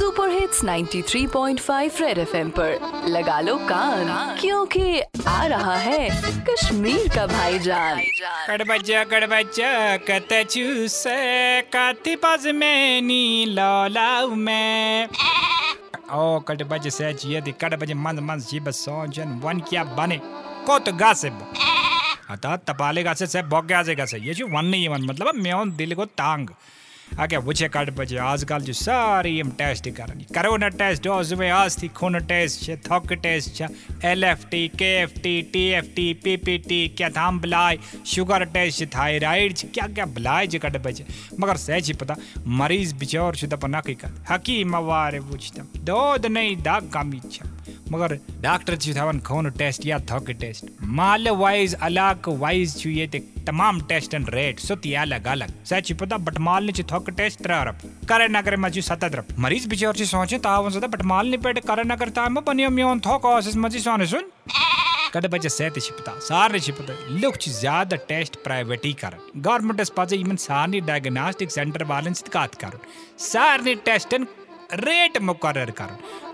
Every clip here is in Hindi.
सुपर हिट्स 93.5 रेड एफएम पर। लगा लो कान, क्योंकि आ रहा है कश्मीर का भाईजान। कड़बजा कड़बजा कत चूस काती पास में, नी लौलाऊ में। ओ कड़बज से जिए दी कड़बज मंद मंद जी बस सोचन वन क्या बने? को तो गासिब। अता तपाले गासे से भोग गासे। गासे ये जो वन नहीं वन मतलब मेवन दिल को तांग। आगे वुचे कट बजे। आजकल जो सारी यम टेस्ट करनी टेस्ट डोज में आज थी खून टेस्ट, छे, थक टेस्ट, छे, एलएफटी, केएफटी, टीएफटी, पीपीटी, क्या थाम बलाय शुगर टेस्ट थायराइड क्या क्या बलाय जे कट बजे। मगर सह पता, मरीज़ बिचार छ दप नकी कर। हकीम वारे वुचतम दोद नहीं, दाग कमी मगर डॉक्टर थवन खून टेस्ट या थक टेस्ट? माल वाइज अलग वाइज ये तमाम टेस्ट एंड रेट, सुती अलग अलग। सह छी पता बट माल ने थक टेस्ट त्रा रप। करे न करे मजी सतत रप। मरीज़ बिचार छ सोचे तावन सदा बट माल ने पेट करे न करता म बनियो मियोन थक ओसिस मजी सोने सुन। कद बच्चे सहत शिपता सारे शिपता लोग छ ज़्यादा टेस्ट प्राइवेटी कर। गवर्नमेंट पजे यमन सारनी डायग्नोस्टिक सेंटर वालन सत कर। सारनी टेस्टन रेट मुकर कर।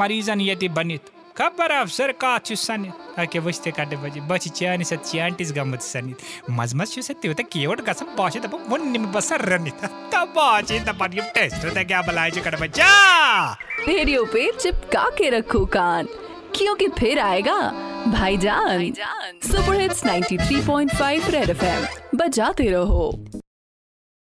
मरीजन ये बनित। खबर अफसर का सनित अके वस्ते कट बजे बच चान सत चांटिस गमत सनित मज मज छ सत्य होता केवट गसम बाशे तब वन निम बसर रनित तब बाचे तब ये टेस्ट होता क्या बलाए जो कट बजा रेडियो पे चिपका के रखो कान क्योंकि फिर आएगा भाईजान सुपर हिट्स 93.5 रेड एफएम बजाते रहो